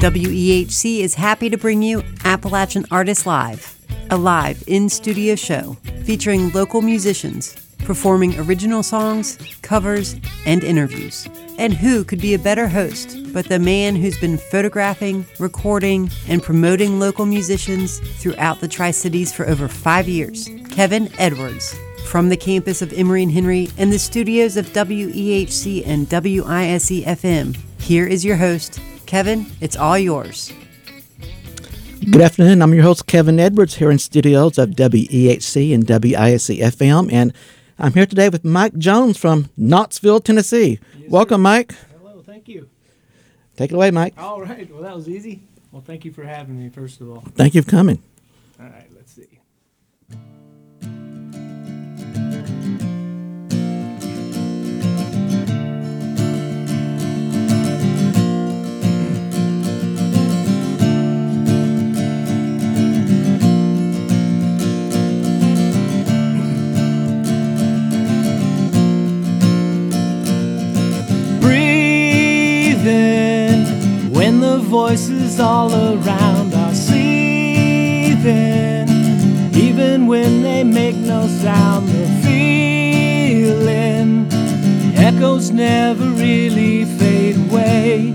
WEHC is happy to bring you Appalachian Artists Live, a live in studio show featuring local musicians performing original songs, covers, and interviews. And who could be a better host but the man who's been photographing, recording, and promoting local musicians throughout the Tri Cities for over five years, Kevin Edwards. From the campus of Emory and Henry and the studios of WEHC and WISE FM, here is your host, Kevin. It's all yours. Good afternoon. I'm your host, Kevin Edwards, here in studios of WEHC and WISE FM, and I'm here today with Mike Jones from Knoxville, Tennessee. Yes, Welcome, sir. Mike. Hello, thank you. Take it away, Mike. All right. Well, that was easy. Well, thank you for having me, first of all. Thank you for coming. All right. Voices all around are sleeping. Even when they make no sound, they're feeling. Echoes never really fade away.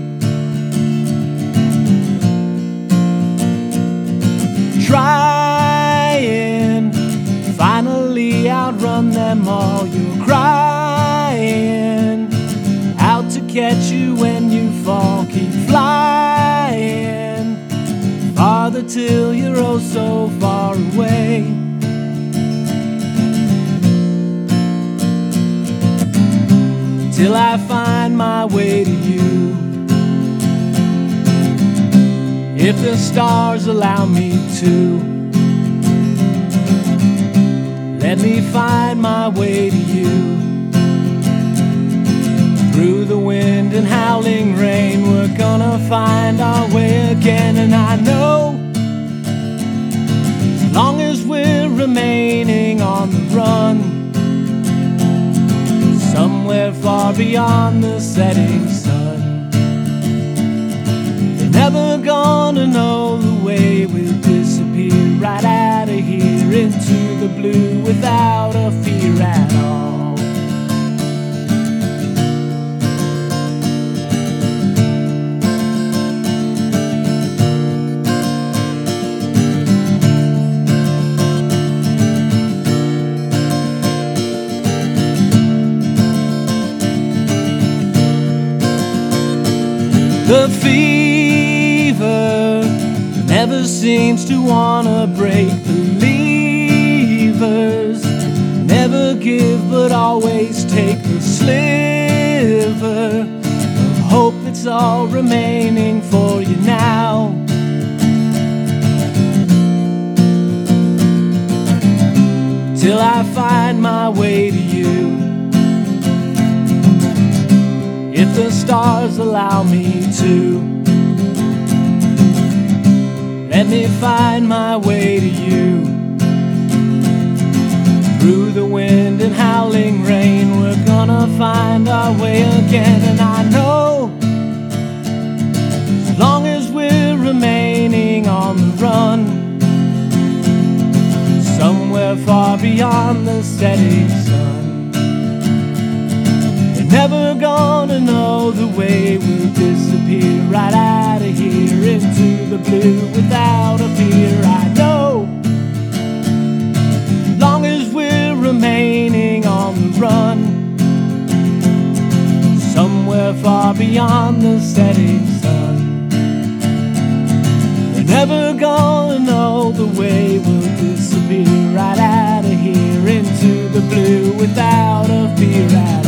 Trying, finally outrun them all. You're crying out to catch you when you till you're oh so far away. Till I find my way to you. If the stars allow me to, let me find my way to you. Through the wind and howling rain, we're gonna find our way again. And I know, remaining on the run, somewhere far beyond the setting sun, they're never gonna know the way we'll disappear right out of here into the blue without a fear at all. The fever never seems to wanna break the levers. Never give, but always take the sliver of hope that's all remaining for you now. Till I find my way to stars allow me to. Let me find my way to you. Through the wind and howling rain, we're gonna find our way again. And I know, as long as we're remaining on the run, somewhere far beyond the setting sun never gonna know the way we'll disappear right out of here into the blue without a fear. I know, long as we're remaining on the run, somewhere far beyond the setting sun. We're never gonna know the way we'll disappear right out of here into the blue without a fear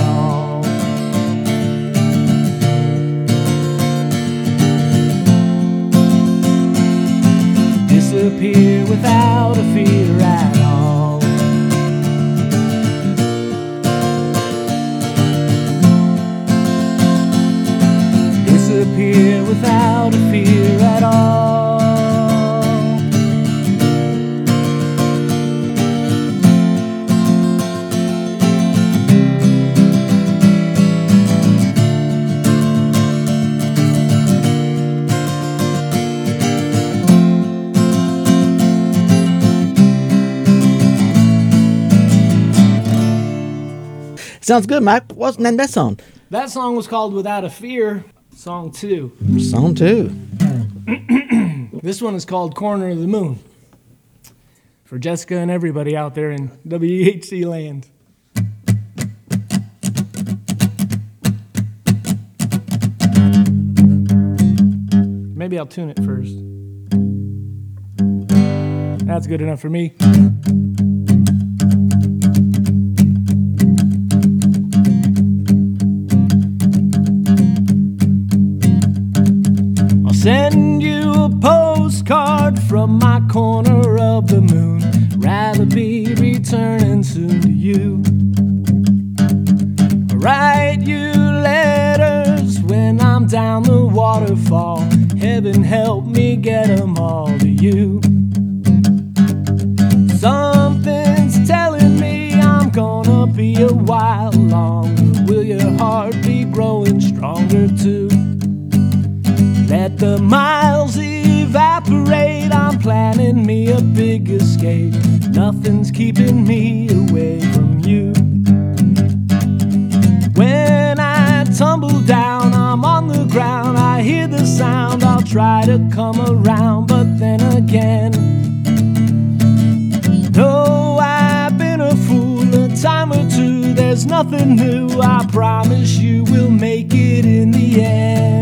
disappear without a fear at all. Disappear without a fear at all. Sounds good, Mike. What's name that song? That song was called Without a Fear, song two. Song two. This one is called Corner of the Moon. For Jessica and everybody out there in WHC land. Maybe I'll tune it first. That's good enough for me. Of the moon. Rather be returning soon to you. I'll write you letters when I'm down the waterfall. Heaven help me get 'em all to you. Escape. Nothing's keeping me away from you. When I tumble down, I'm on the ground. I hear the sound. I'll try to come around, but then again, no, I've been a fool a time or two. There's nothing new. I promise you we'll make it in the end.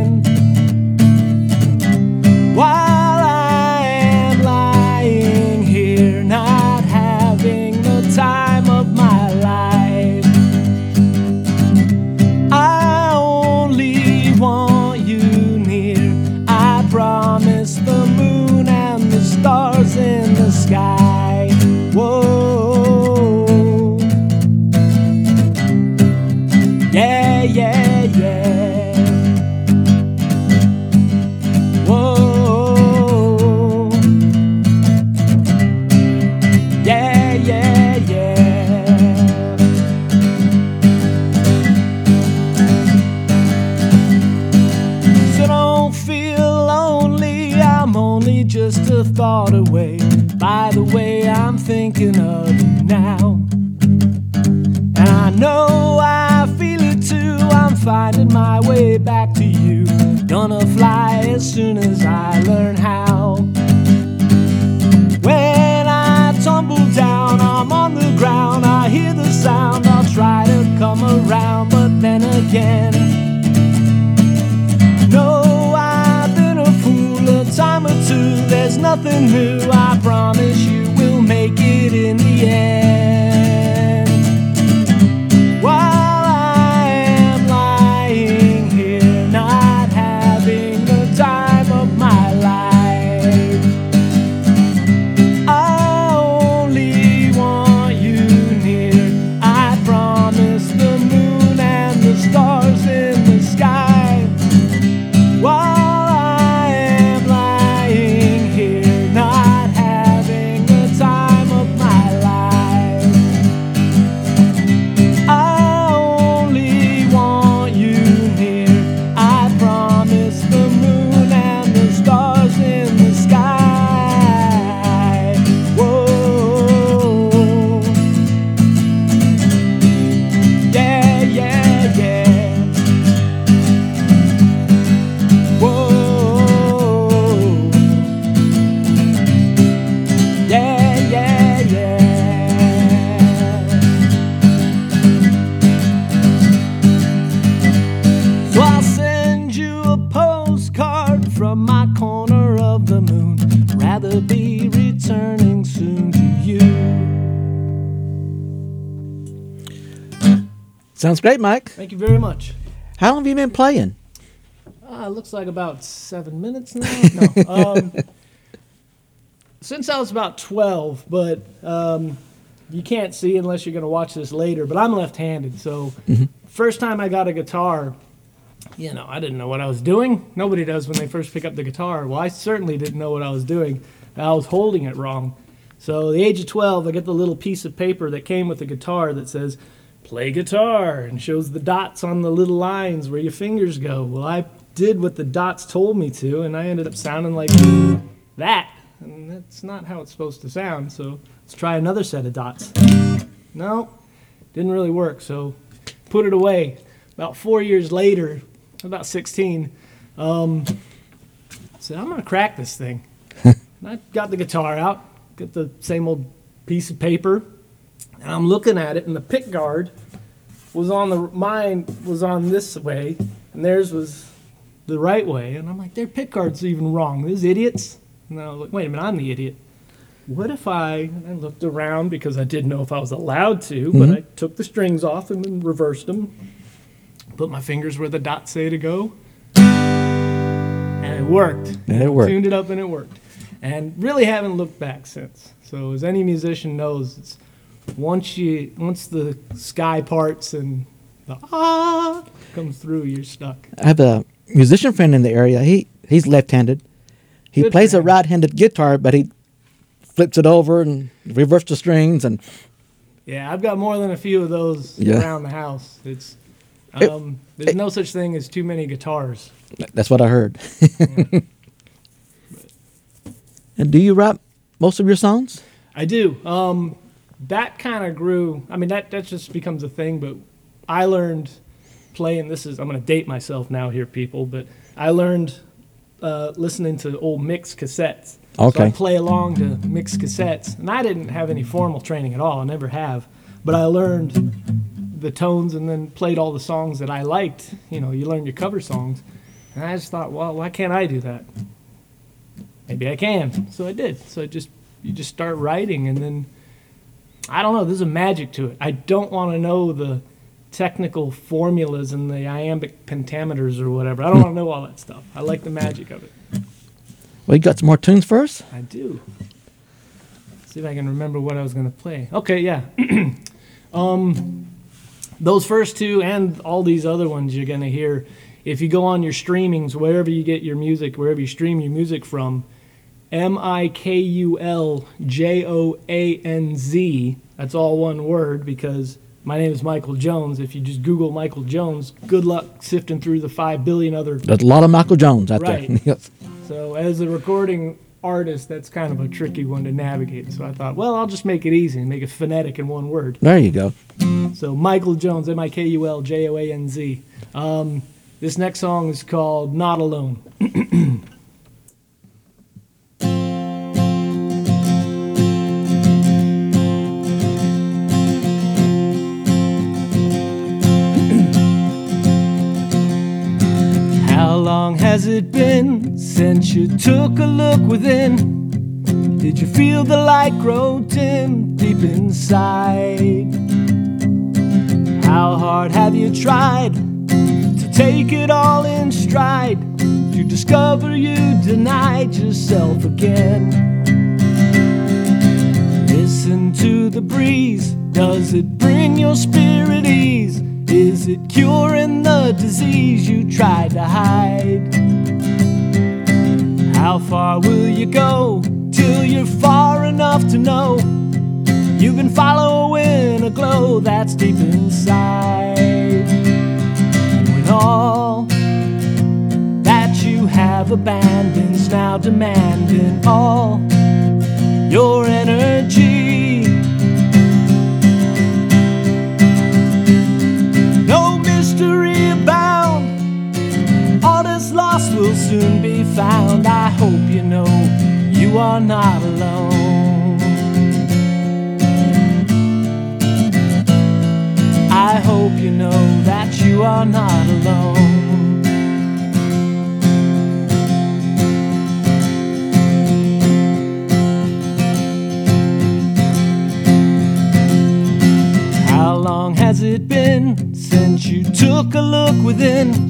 Sounds great, Mike. Thank you very much. How long have you been playing? Uh, looks like about seven minutes now. No. Um, since I was about 12, but um, you can't see unless you're going to watch this later. But I'm left handed. So, first time I got a guitar, you know, I didn't know what I was doing. Nobody does when they first pick up the guitar. Well, I certainly didn't know what I was doing. I was holding it wrong. So, the age of 12, I get the little piece of paper that came with the guitar that says, play guitar and shows the dots on the little lines where your fingers go. Well, I did what the dots told me to, and I ended up sounding like that. And that's not how it's supposed to sound, so let's try another set of dots. No, didn't really work, so put it away. About four years later, about 16, um, I said, I'm going to crack this thing. and I got the guitar out, got the same old piece of paper, and I'm looking at it, and the pick guard was on the mine was on this way, and theirs was the right way, and I'm like, their pick guard's even wrong. These idiots. And I was like, wait a minute, I'm the idiot. What if I? I looked around because I didn't know if I was allowed to, but mm-hmm. I took the strings off and then reversed them, put my fingers where the dots say to go, and it worked. And it worked. Tuned it up and it worked, and really haven't looked back since. So as any musician knows, it's once you once the sky parts and the ah comes through, you're stuck. I have a musician friend in the area. He he's left-handed. He Good plays a him. right-handed guitar, but he flips it over and reverses the strings, and Yeah, I've got more than a few of those Yeah. around the house. It's It- um, there's no such thing as too many guitars. that's what I heard. and do you write most of your songs? I do. Um, that kind of grew. I mean, that that just becomes a thing. But I learned playing. This is I'm going to date myself now here, people. But I learned uh, listening to old mix cassettes. So I Okay. play along to mix cassettes, and I didn't have any formal training at all. I never have. But I learned the tones and then played all the songs that I liked. You know, you learn your cover songs, and I just thought, well, why can't I do that? Maybe I can. So I did. So I just you just start writing, and then I don't know. There's a magic to it. I don't want to know the technical formulas and the iambic pentameters or whatever. I don't want to know all that stuff. I like the magic of it. Well, you got some more tunes for us? I do. see if I can remember what I was going to play. Okay, yeah. um, those first two and all these other ones you're going to hear. If you go on your streamings, wherever you get your music, wherever you stream your music from, M I K U L J O A N Z. That's all one word because my name is Michael Jones. If you just Google Michael Jones, good luck sifting through the five billion other There's a lot of Michael Jones out Right. there. Yes. so as a recording artist, that's kind of a tricky one to navigate. So I thought, well, I'll just make it easy and make it phonetic in one word. There you go. So Michael Jones, M I K U L J O A N Z. Um, this next song is called Not Alone. has it been since you took a look within? Did you feel the light grow dim deep inside? How hard have you tried to take it all in stride? To discover you denied yourself again. Listen to the breeze. Does it bring your spirit ease? Is it curing the disease you tried to hide? How far will you go till you're far enough to know you can follow in a glow that's deep inside? When all that you have abandon's now demanding all your energy. Found. I hope you know you are not alone. I hope you know that you are not alone. How long has it been since you took a look within?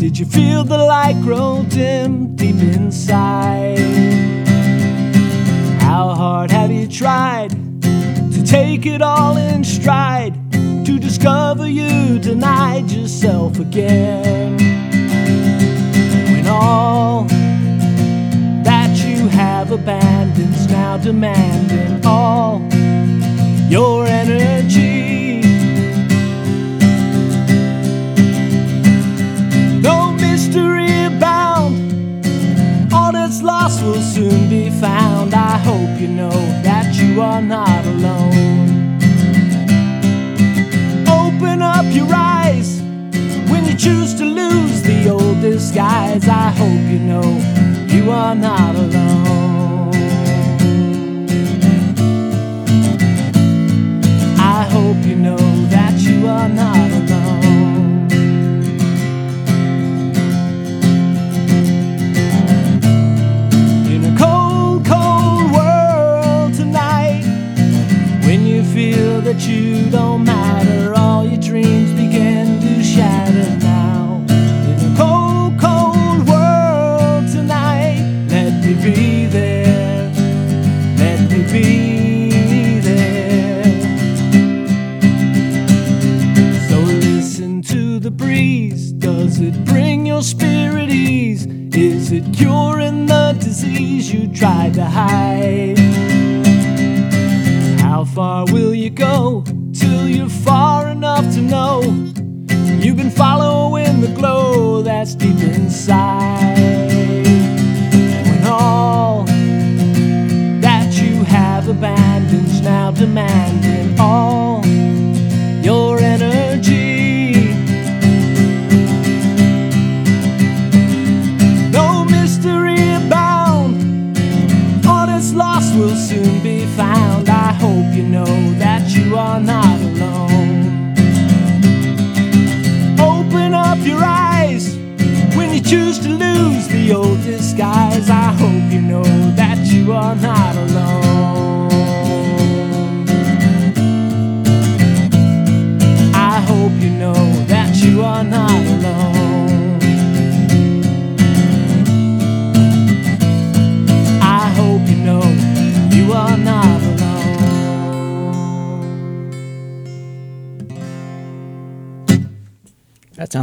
Did you feel the light grow dim deep inside? How hard have you tried to take it all in stride? To discover you denied yourself again. When all that you have abandon's now demanding all your energy. will soon be found. I hope you know that you are not alone. Open up your eyes when you choose to lose the old disguise. I hope you know you are not alone. I hope you know that you are not alone. far will you go till you're far enough to know you've been following the glow that's deep inside? When all that you have abandoned now demand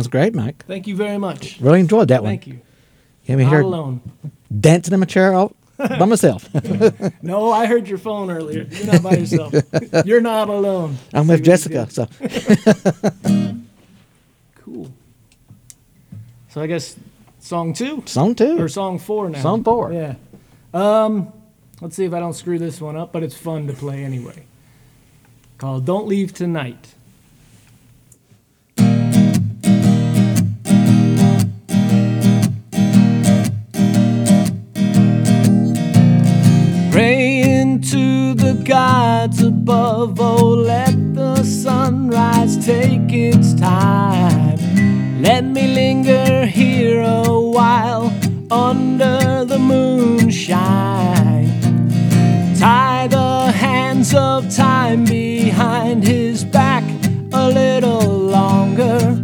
was great, Mike. Thank you very much. Really enjoyed that one. Thank you. Came Not here alone. Dancing in my chair all by myself. no, I heard your phone earlier. You're not by yourself. You're not alone. I'm with Jessica, so. cool. So I guess song two? Song two. Or song four now. Song four. Yeah. Um, let's see if I don't screw this one up, but it's fun to play anyway. Called Don't Leave Tonight. to the gods above. Oh, let the sunrise take its time. Let me linger here a while under the moonshine. Tie the hands of time behind his back a little longer.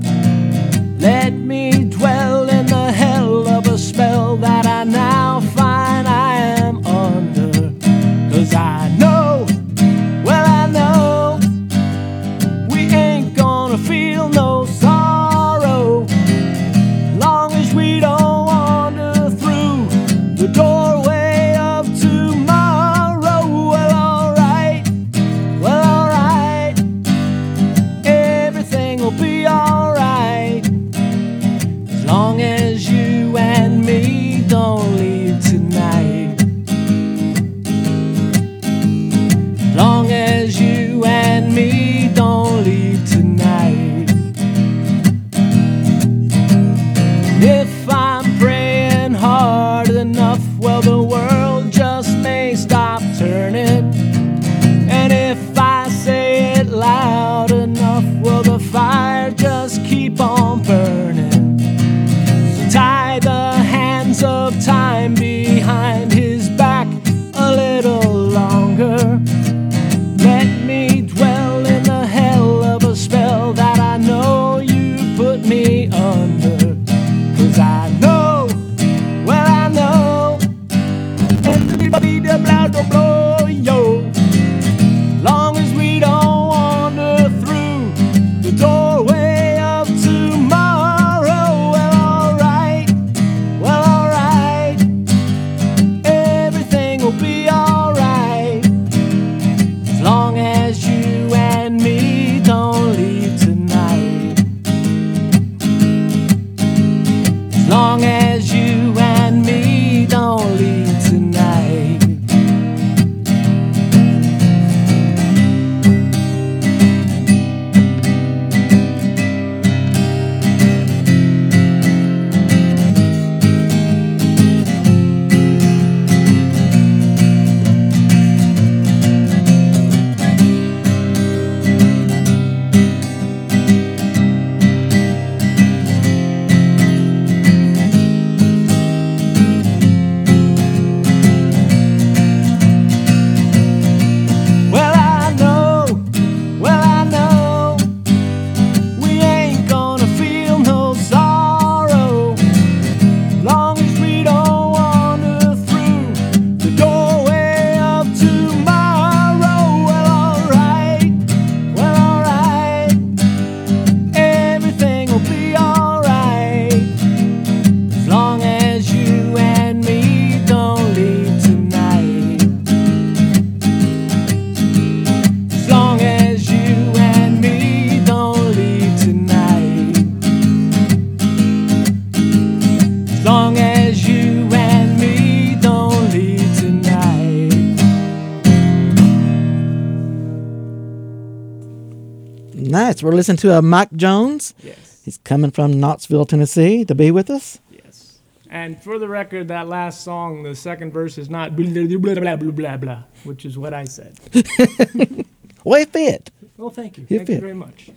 We're listening to uh, Mike Jones. Yes. He's coming from Knoxville, Tennessee, to be with us. Yes. And for the record, that last song, the second verse is not blah blah blah blah blah blah, blah which is what I said. Well, it fit. Well, thank you. You Thank you very much.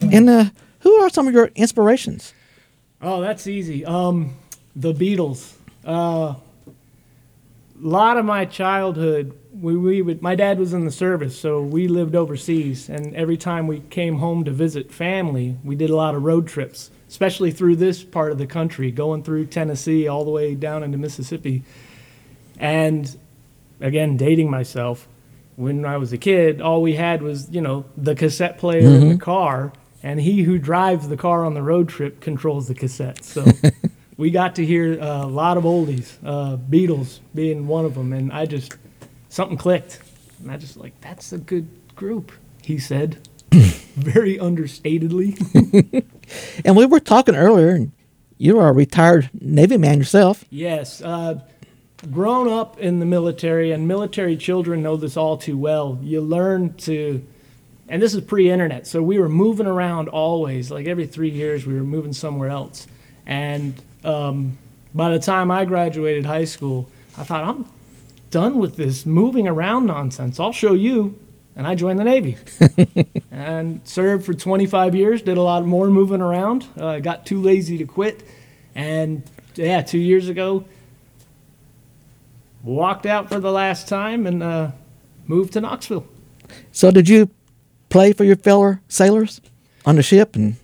And uh, who are some of your inspirations? Oh, that's easy. Um, the Beatles. Uh, a lot of my childhood, we, we would. My dad was in the service, so we lived overseas, and every time we came home to visit family, we did a lot of road trips, especially through this part of the country, going through Tennessee all the way down into Mississippi. And again, dating myself, when I was a kid, all we had was, you know, the cassette player in the car, and he who drives the car on the road trip controls the cassette. So we got to hear uh, a lot of oldies, uh, Beatles being one of them, and I just, something clicked. And I just like, that's a good group, he said, very understatedly. And we were talking earlier, and you are a retired Navy man yourself. Yes. Uh, grown up in the military, and military children know this all too well. You learn to, and this is pre internet, so we were moving around always. Like every three years, we were moving somewhere else. And um, by the time I graduated high school, I thought, I'm done with this moving around nonsense. I'll show you. And I joined the Navy and served for 25 years, did a lot more moving around. Uh, got too lazy to quit. And yeah, two years ago, walked out for the last time and uh, moved to Knoxville. So, did you play for your fellow sailors on the ship? And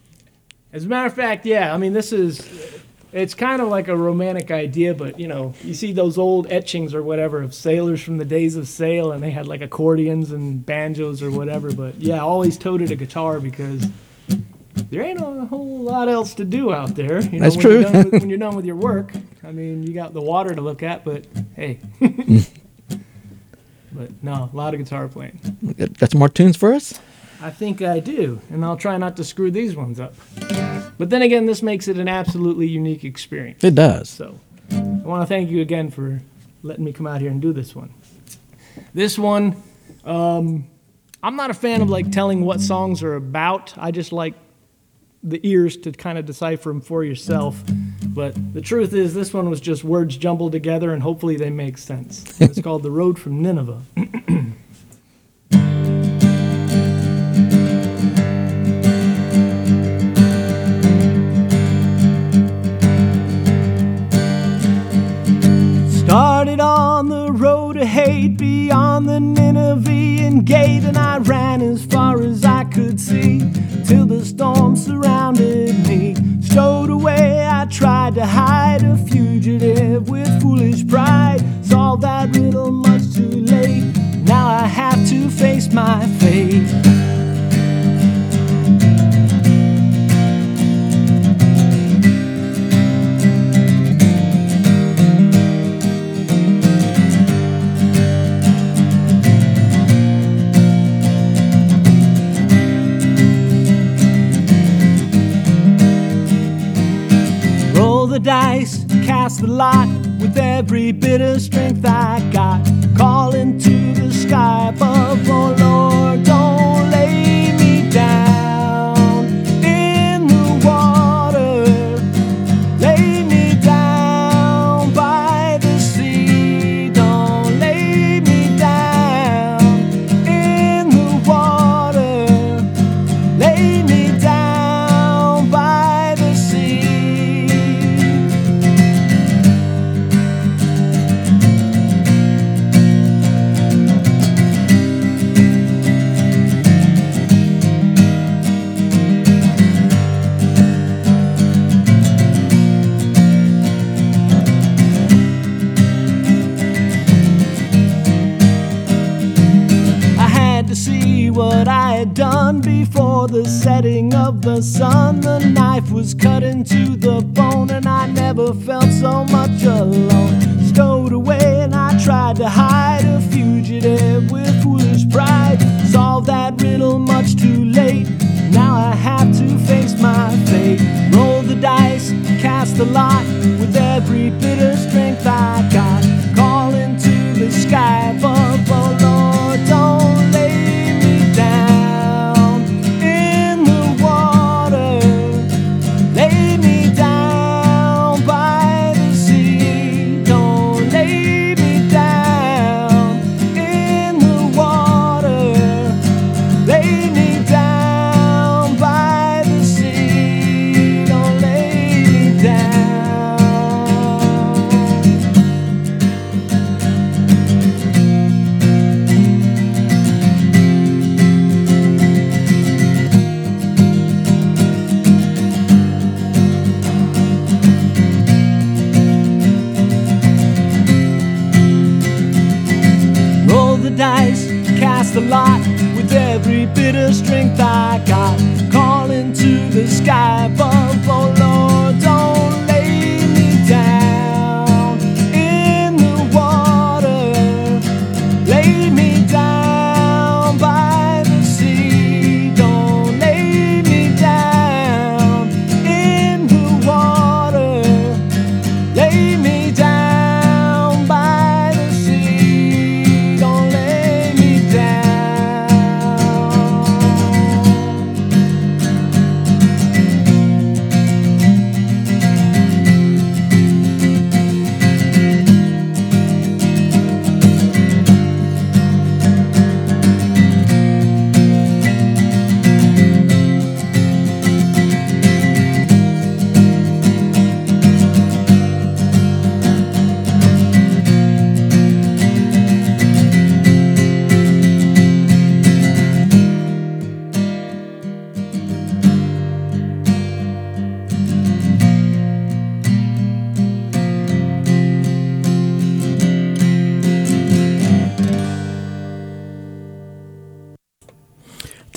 As a matter of fact, yeah, I mean, this is, it's kind of like a romantic idea, but you know, you see those old etchings or whatever of sailors from the days of sail, and they had like accordions and banjos or whatever. But yeah, always toted a guitar because there ain't a whole lot else to do out there. You know, That's when true. You're done with, when you're done with your work, I mean, you got the water to look at, but hey. Mm. but no, a lot of guitar playing. got some more tunes for us? I think I do, and I'll try not to screw these ones up. But then again, this makes it an absolutely unique experience. It does. So I want to thank you again for letting me come out here and do this one. This one, um, I'm not a fan of like telling what songs are about. I just like the ears to kind of decipher them for yourself. But the truth is, this one was just words jumbled together, and hopefully they make sense. It's called "The Road from Nineveh." Started on the road to hate beyond the Ninevean gate, and I ran as far as I could see till the storm surrounded me. Stowed away, I tried to hide a fugitive with foolish pride. Saw that riddle much too late. Now I have to face my fate. The dice, cast the lot with every bit of strength I got. Calling to the sky above, oh Lord, don't lay me had done before the setting of the sun. The knife was cut into the bone, and I never felt so much alone. Stowed away, and I tried to hide a fugitive with foolish pride. Solved that riddle much too late. Now I have to face my fate. Roll the dice, cast the lot with every bit of strength I got. Call into the sky above, bit of strength I got. Calling to the sky above, oh Lord,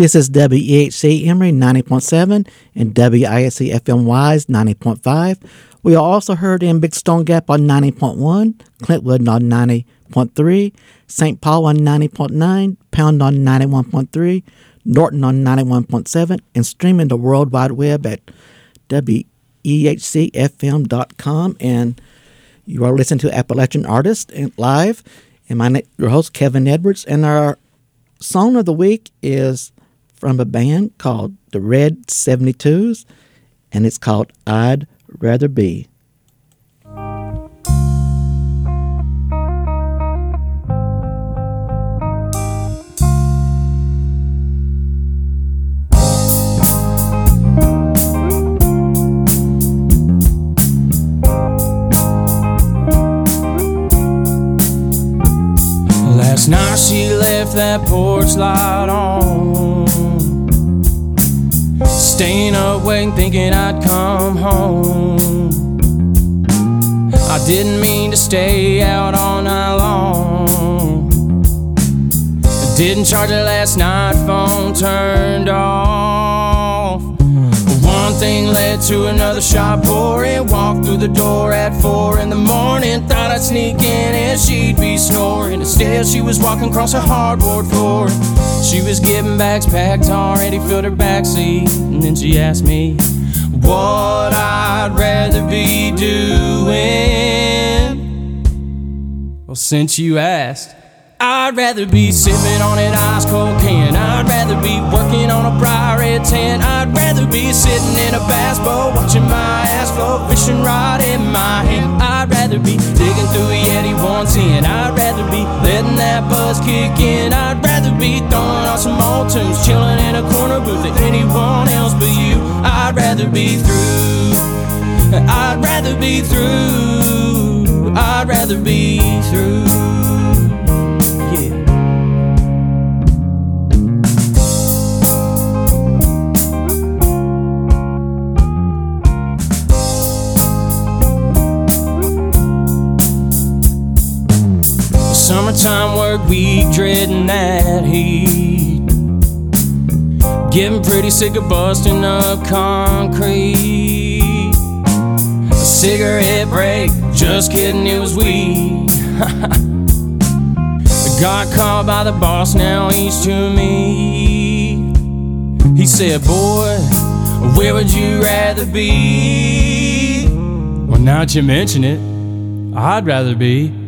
This is WEHC Emory 90.7 and WISE FM Wise 90.5. We are also heard in Big Stone Gap on 90.1, Clintwood on 90.3, St. Paul on 90.9, Pound on 91.3, Norton on 91.7, and streaming the World Wide Web at WEHCFM.com. And you are listening to Appalachian Artist live. And my your host, Kevin Edwards. And our song of the week is from a band called the Red 72s, and it's called I'd Rather Be. Last night she left that porch light on. Staying awake thinking I'd come home. I didn't mean to stay out all night long. I didn't charge it last night, phone turned off. Thing led to another shot pouring. Walked through the door at four in the morning. Thought I'd sneak in and she'd be snoring. Instead, she was walking across a hardwood floor. She was getting bags packed, already filled her backseat. And then she asked me what I'd rather be doing. Well, since you asked. I'd rather be sipping on an ice cold can. I'd rather be working on a red tan. I'd rather be sitting in a bass boat watching my ass float, fishing rod in my hand. I'd rather be digging through a Yeti 110. I'd rather be letting that buzz kick in. I'd rather be throwing on some old tunes, chilling in a corner booth than anyone else but you. I'd rather be through. I'd rather be through. I'd rather be through. Summertime work week, dreading that heat. Getting pretty sick of busting up concrete. A cigarette break, just kidding, it was weed. Got called by the boss, now he's to me. He said, Boy, where would you rather be? Well, now that you mention it, I'd rather be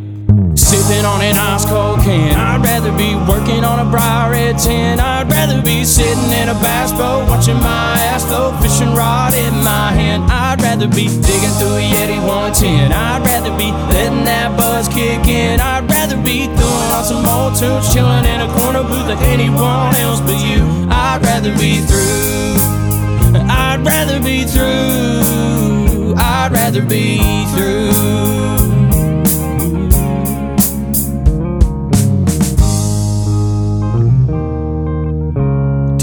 sipping on an ice cold can. I'd rather be working on a bright red tin. I'd rather be sitting in a bass boat watching my ass float, fishing rod in my hand. I'd rather be digging through a Yeti 110. I'd rather be letting that buzz kick in. I'd rather be throwing on some old tunes, chilling in a corner booth than anyone else but you. I'd rather be through. I'd rather be through. I'd rather be through.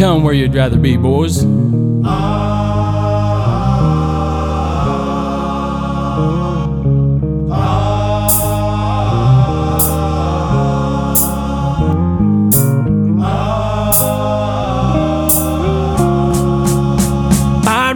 Tell them where you'd rather be, boys. I'd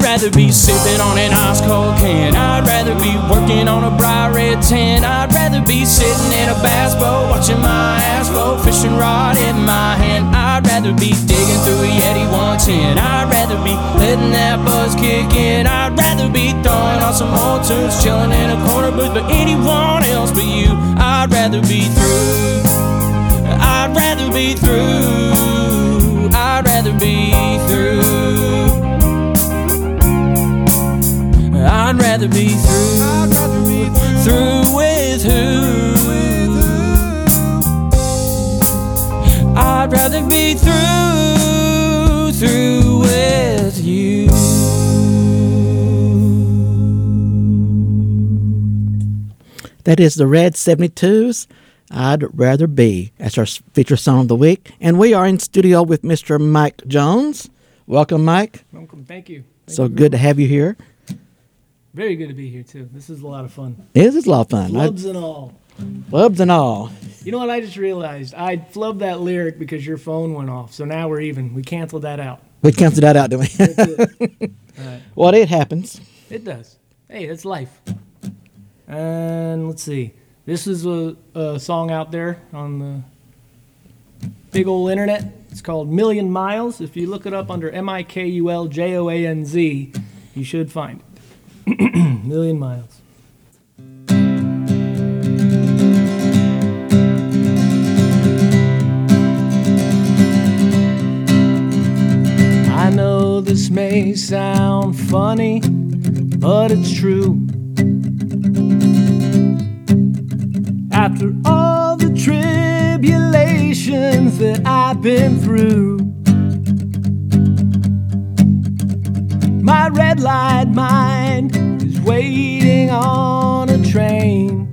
rather be sipping on an ice cold can. I'd rather be working on a bright red tin. I'd rather be sitting in a bass boat watching my ass flow, fishing rod in my hand. I rather be digging through a Yeti 110. I'd rather be letting that buzz kick in. I'd rather be throwing on some old tunes, chilling in a corner booth. But anyone else but you, I'd rather be through. I'd rather be through. I'd rather be through. I'd rather be through. I'd rather be through. Through with who? I'd rather be through, through with you. That is the Red 72s. I'd rather be. That's our feature song of the week. And we are in studio with Mr. Mike Jones. Welcome, Mike. Welcome. Thank you. Thank so you good to have you here. Very good to be here too. This is a lot of fun. It is a lot of fun. Flubs and all. Flubs and all. You know what? I just realized I flubbed that lyric because your phone went off. So now we're even. We canceled that out. We canceled that out, didn't we? That's it. Alright. well, it happens. It does. Hey, that's life. And let's see. This is a, a song out there on the big old internet. It's called Million Miles. If you look it up under M I K U L J O A N Z, you should find it. Million Miles. I know this may sound funny, but it's true. After all the tribulations that I've been through, my red light mind waiting on a train.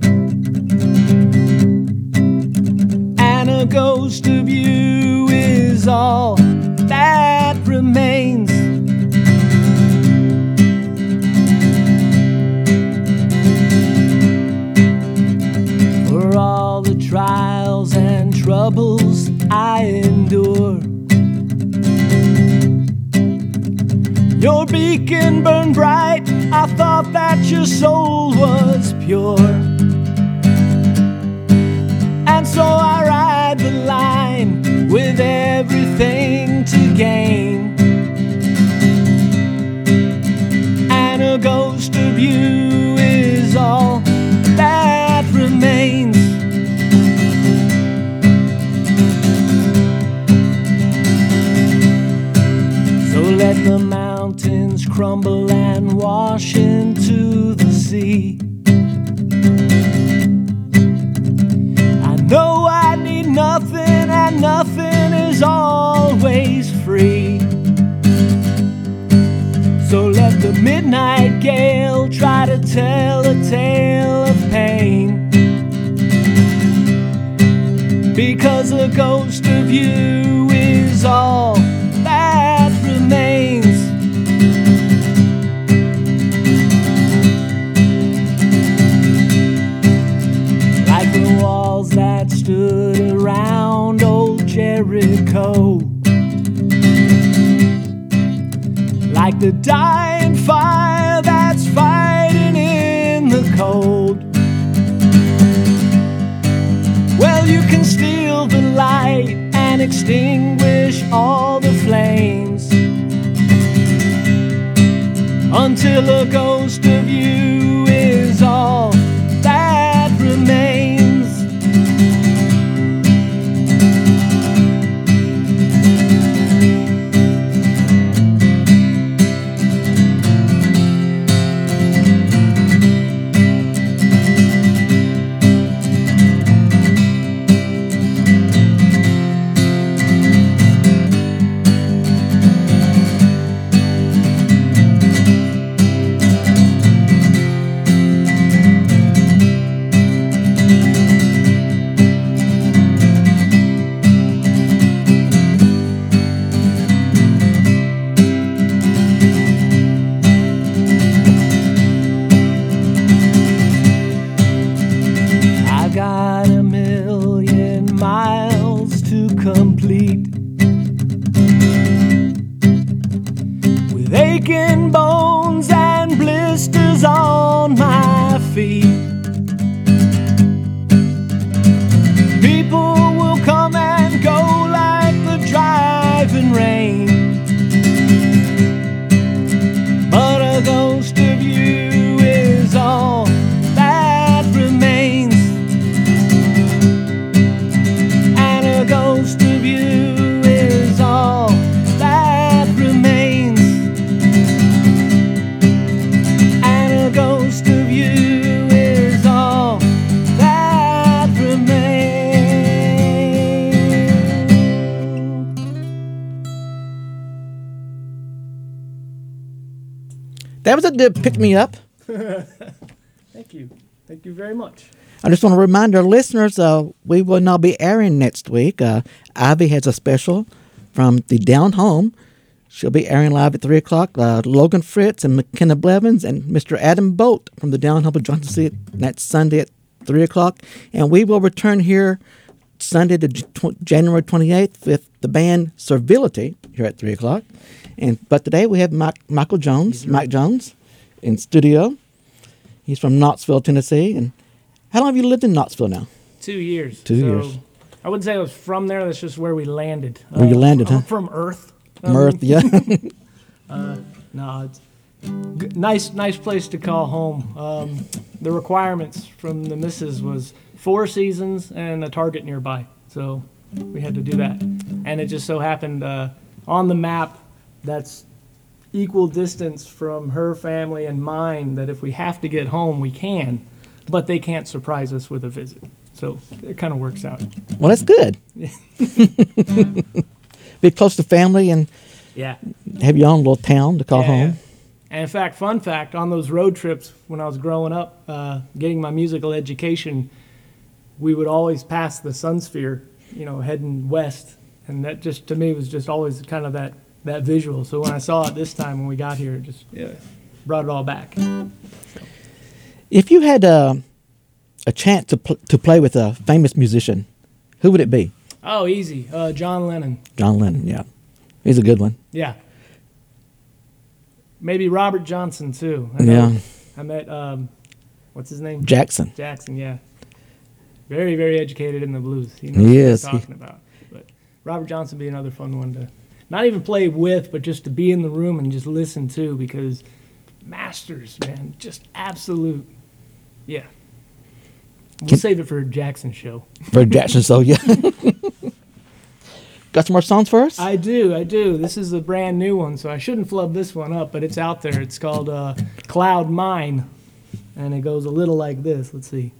And a ghost of you is all that remains. For all the trials and troubles I endure. Your beacon burned bright, I thought that your soul was pure. Tell a tale of pain. Because a ghost extinguish all the flames. Until a ghost That was a good pick me up. Thank you. Thank you very much. I just want to remind our listeners uh, we will not be airing next week. Uh, Ivy has a special from the Down Home. She'll be airing live at 3 o'clock. Uh, Logan Fritz and McKenna Blevins and Mr. Adam Bolt from the Down Home will join us next Sunday at 3 o'clock. And we will return here Sunday, to tw- January 28th, with the band Servility here at 3 o'clock. And But today we have Mike, Michael Jones, Mike Jones, in studio. He's from Knoxville, Tennessee. And how long have you lived in Knoxville now? Two years. Two So, years. I wouldn't say I was from there. That's just where we landed. Where you landed, I'm huh? From Earth. Mirth, yeah. No, it's g- nice, nice place to call home. Um, the requirements from the missus was four seasons and a target nearby, so we had to do that. And it just so happened uh, on the map that's equal distance from her family and mine. That if we have to get home, we can, but they can't surprise us with a visit. So it kind of works out. well, that's good. Be close to family and Yeah. have your own little town to call Yeah, home. yeah. And in fact, fun fact, on those road trips when I was growing up, uh, getting my musical education, we would always pass the Sun Sphere, you know, heading west, and that just to me was just always kind of that that visual. So when I saw it this time when we got here, it just yeah, brought it all back. If you had uh, a chance to, pl- to play with a famous musician, who would it be? Oh, easy, uh, John Lennon. John Lennon, yeah. He's a good one. Yeah. Maybe Robert Johnson too. I know Yeah. I met um, what's his name? Jackson. Jackson, yeah. Very, very educated in the blues. He knows He what is. he's He- about. But Robert Johnson be another fun one to not even play with, but just to be in the room and just listen to because masters, man, just absolute. Yeah. We'll Can- save it for Jackson show. For Jackson, show, yeah. Got some more songs for us? I do, I do. This is a brand new one, so I shouldn't flub this one up, but it's out there. It's called uh, Cloud Mine, and it goes a little like this. Let's see.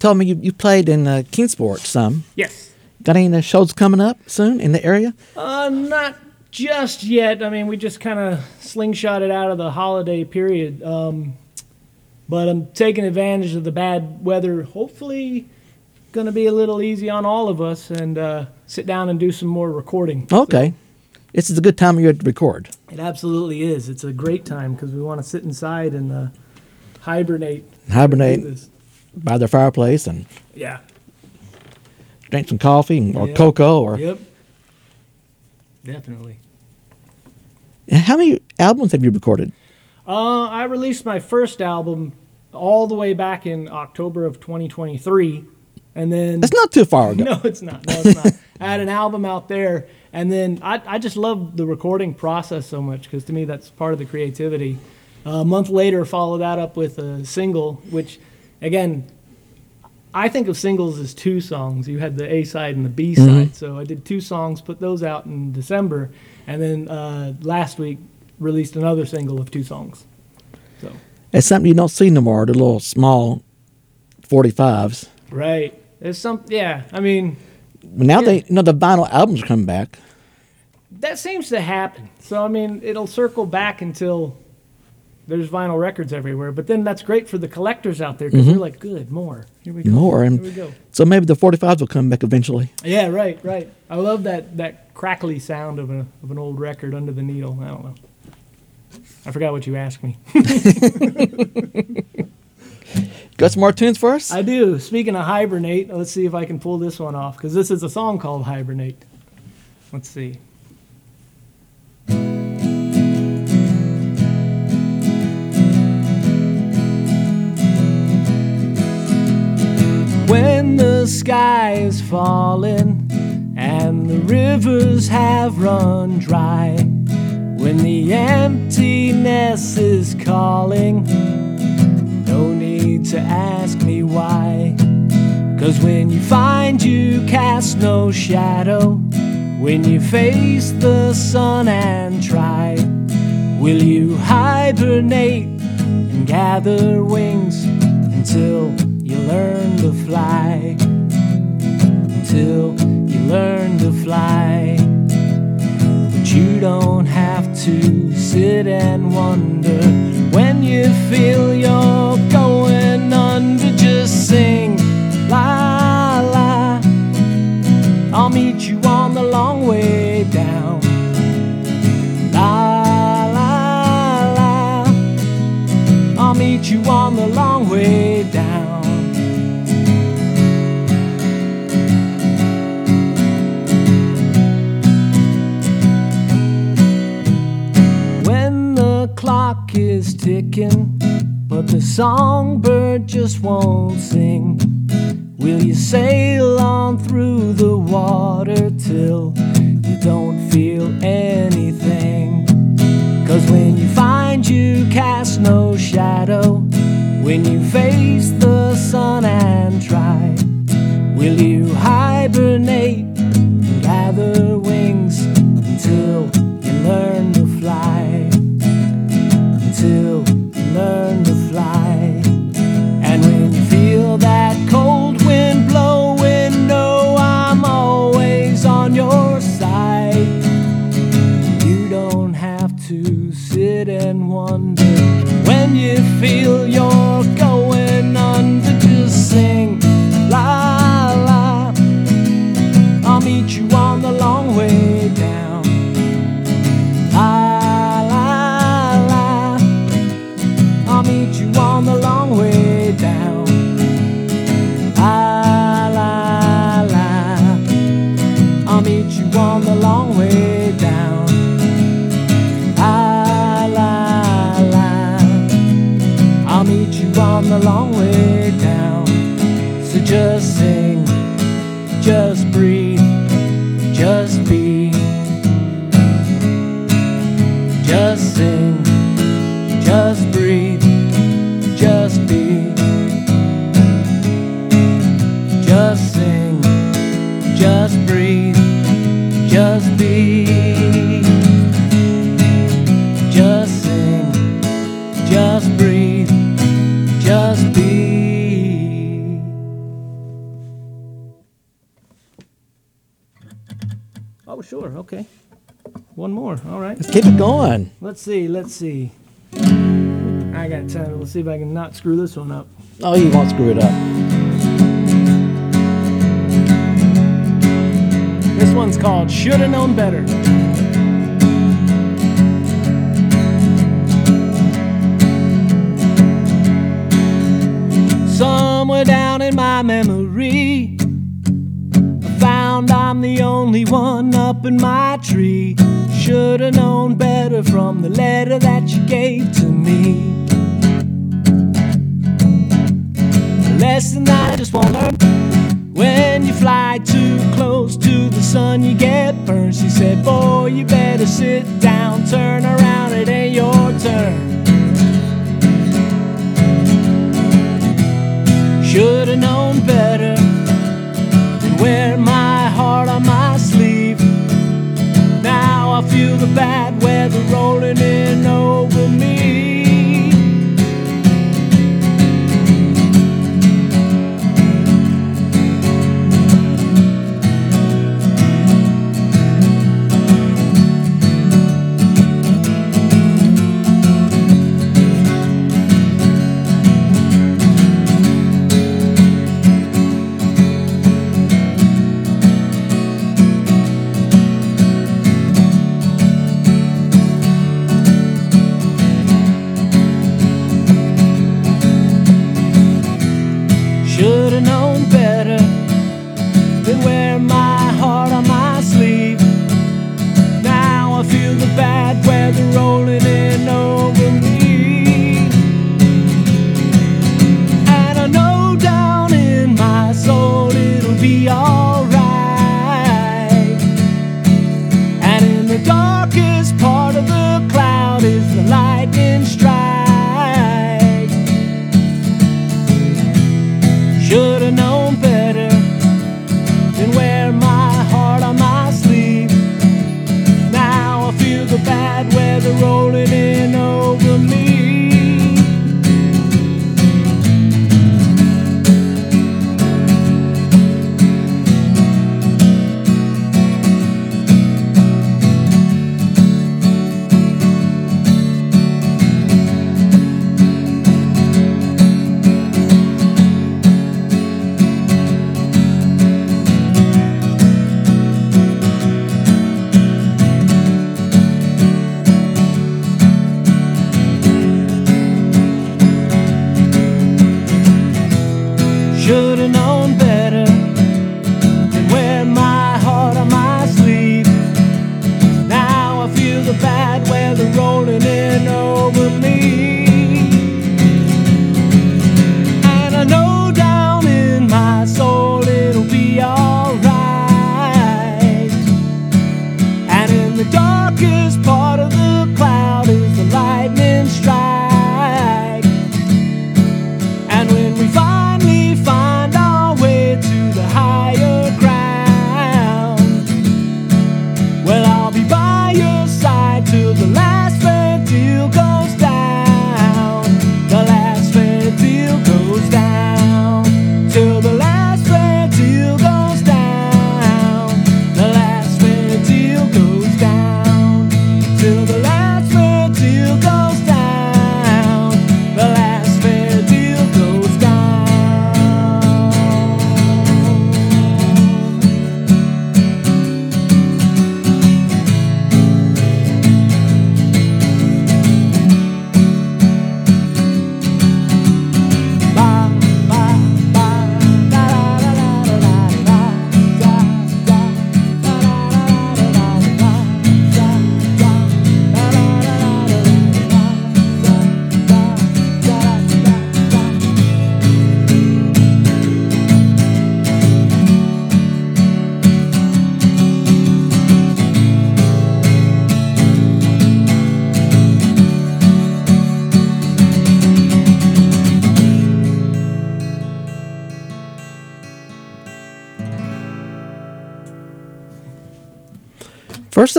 Told me you, you played in uh, Kingsport some. Yes. Got any uh, shows coming up soon in the area? Uh, not just yet. I mean, we just kind of slingshotted out of the holiday period. Um, but I'm taking advantage of the bad weather. Hopefully, going to be a little easy on all of us and uh, sit down and do some more recording. Okay. This is a good time of year to record. It absolutely is. It's a great time because we want to sit inside and uh, hibernate. Hibernate. By their fireplace and Yeah. drink some coffee or Yep. cocoa. Or Yep. Definitely. And how many albums have you recorded? Uh, I released my first album all the way back in October of 2023, and then That's not too far ago. no, it's not. No, it's not. I had an album out there, and then I, I just love the recording process so much because to me that's part of the creativity. a month later, follow that up with a single, which, again, I think of singles as two songs. You had the A side and the B side, so I did two songs, put those out in December, and then uh, last week released another single of two songs. So It's something you don't see no more. The little small 45s. right, there's some yeah. I mean, now Yeah. they, you know, the vinyl albums come back. that seems to happen. So I mean, it'll circle back until there's vinyl records everywhere. But then that's great for the collectors out there because they're mm-hmm. like, good, more. Here we go. More, and- Here we go. So maybe the 45s will come back eventually. Yeah, right, right. I love that that crackly sound of a of an old record under the needle. I don't know. I forgot what you asked me. Got some more tunes for us? I do. Speaking of hibernate, let's see if I can pull this one off because this is a song called Hibernate. Let's see. Sky is falling and the rivers have run dry, when the emptiness is calling, no need to ask me why. Cause when you find you cast no shadow, when you face the sun and try, will you hibernate and gather wings until you learn to fly? You learn to fly. But you don't have to sit and wonder when you feel you're going under. Just sing la la. I'll meet you on the long way down. La la la. I'll meet you on the long but the songbird just won't sing. Will you sail on through the water till you don't feel anything? Cause when you find you cast no shadow, Let's see. Let's see. I got time. Let's see if I can not screw this one up. Oh, you won't screw it up. This one's called Shoulda Known Better. Somewhere down in my memory, The only one up in my tree. Shoulda known better from the letter that you gave to me. A lesson I just won't learn. When you fly too close to the sun, you get burned. She said, Boy, you better sit down, turn around, it ain't your turn. Should've known better the bad weather rolling in over me.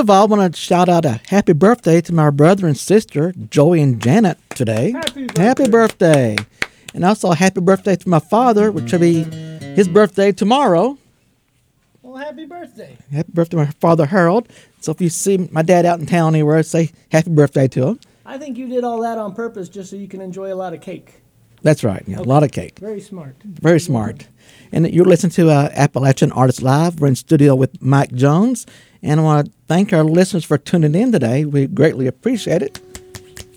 Of all, I want to shout out a happy birthday to my brother and sister, Joey and Janet, today. Happy Happy birthday. And also a happy birthday to my father, which will be his birthday tomorrow. Well, happy birthday. Happy birthday, to my father Harold. So if you see my dad out in town anywhere, say happy birthday to him. I think you did all that on purpose just so you can enjoy a lot of cake. That's right. Yeah, A lot of cake. Very smart. Very smart. And you're listening to uh, Appalachian Artists Live. We're in studio with Mike Jones. And I want to thank our listeners for tuning in today. We greatly appreciate it.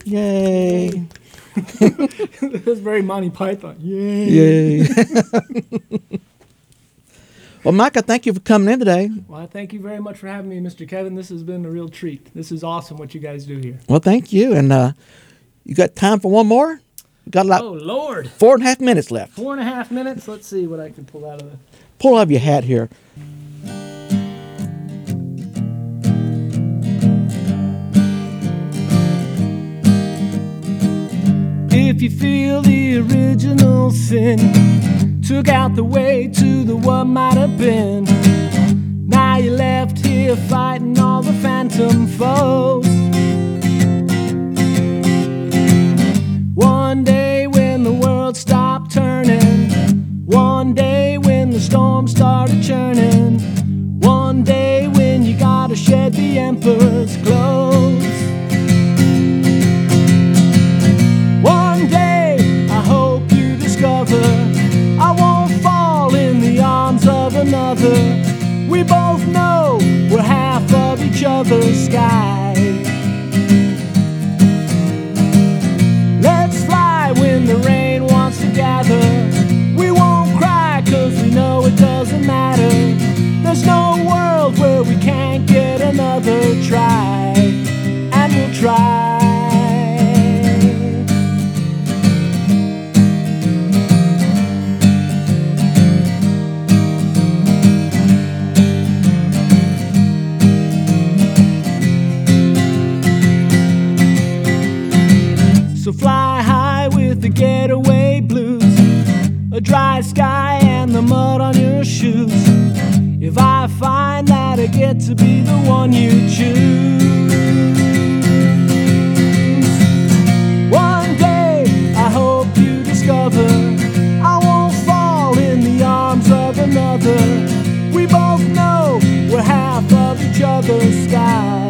Yay. That's very Monty Python. Yay. Yay. well, I thank you for coming in today. Well, I thank you very much for having me, Mr. Kevin. This has been a real treat. This is awesome what you guys do here. Well, thank you. And uh, you got time for one more? got like oh, Lord. four and a half minutes left. Four and a half minutes? Let's see what I can pull out of the. Pull out of your hat here. If you feel the original sin took out the way to the what might have been, now you're left here fighting all the phantom foes. One day when the world stopped turning, one day when the storm started churning, one day when you gotta shed the emperor's clothes. So fly high with the getaway blues, a dry sky and the mud on your shoes. If I find that I get to be the one you choose, each sky.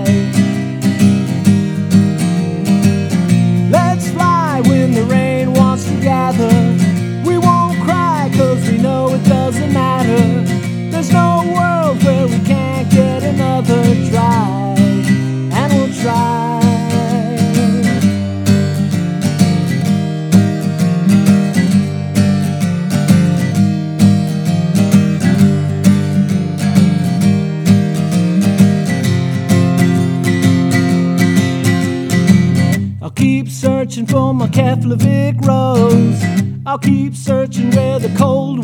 My Keflavik rose. I'll keep searching where the cold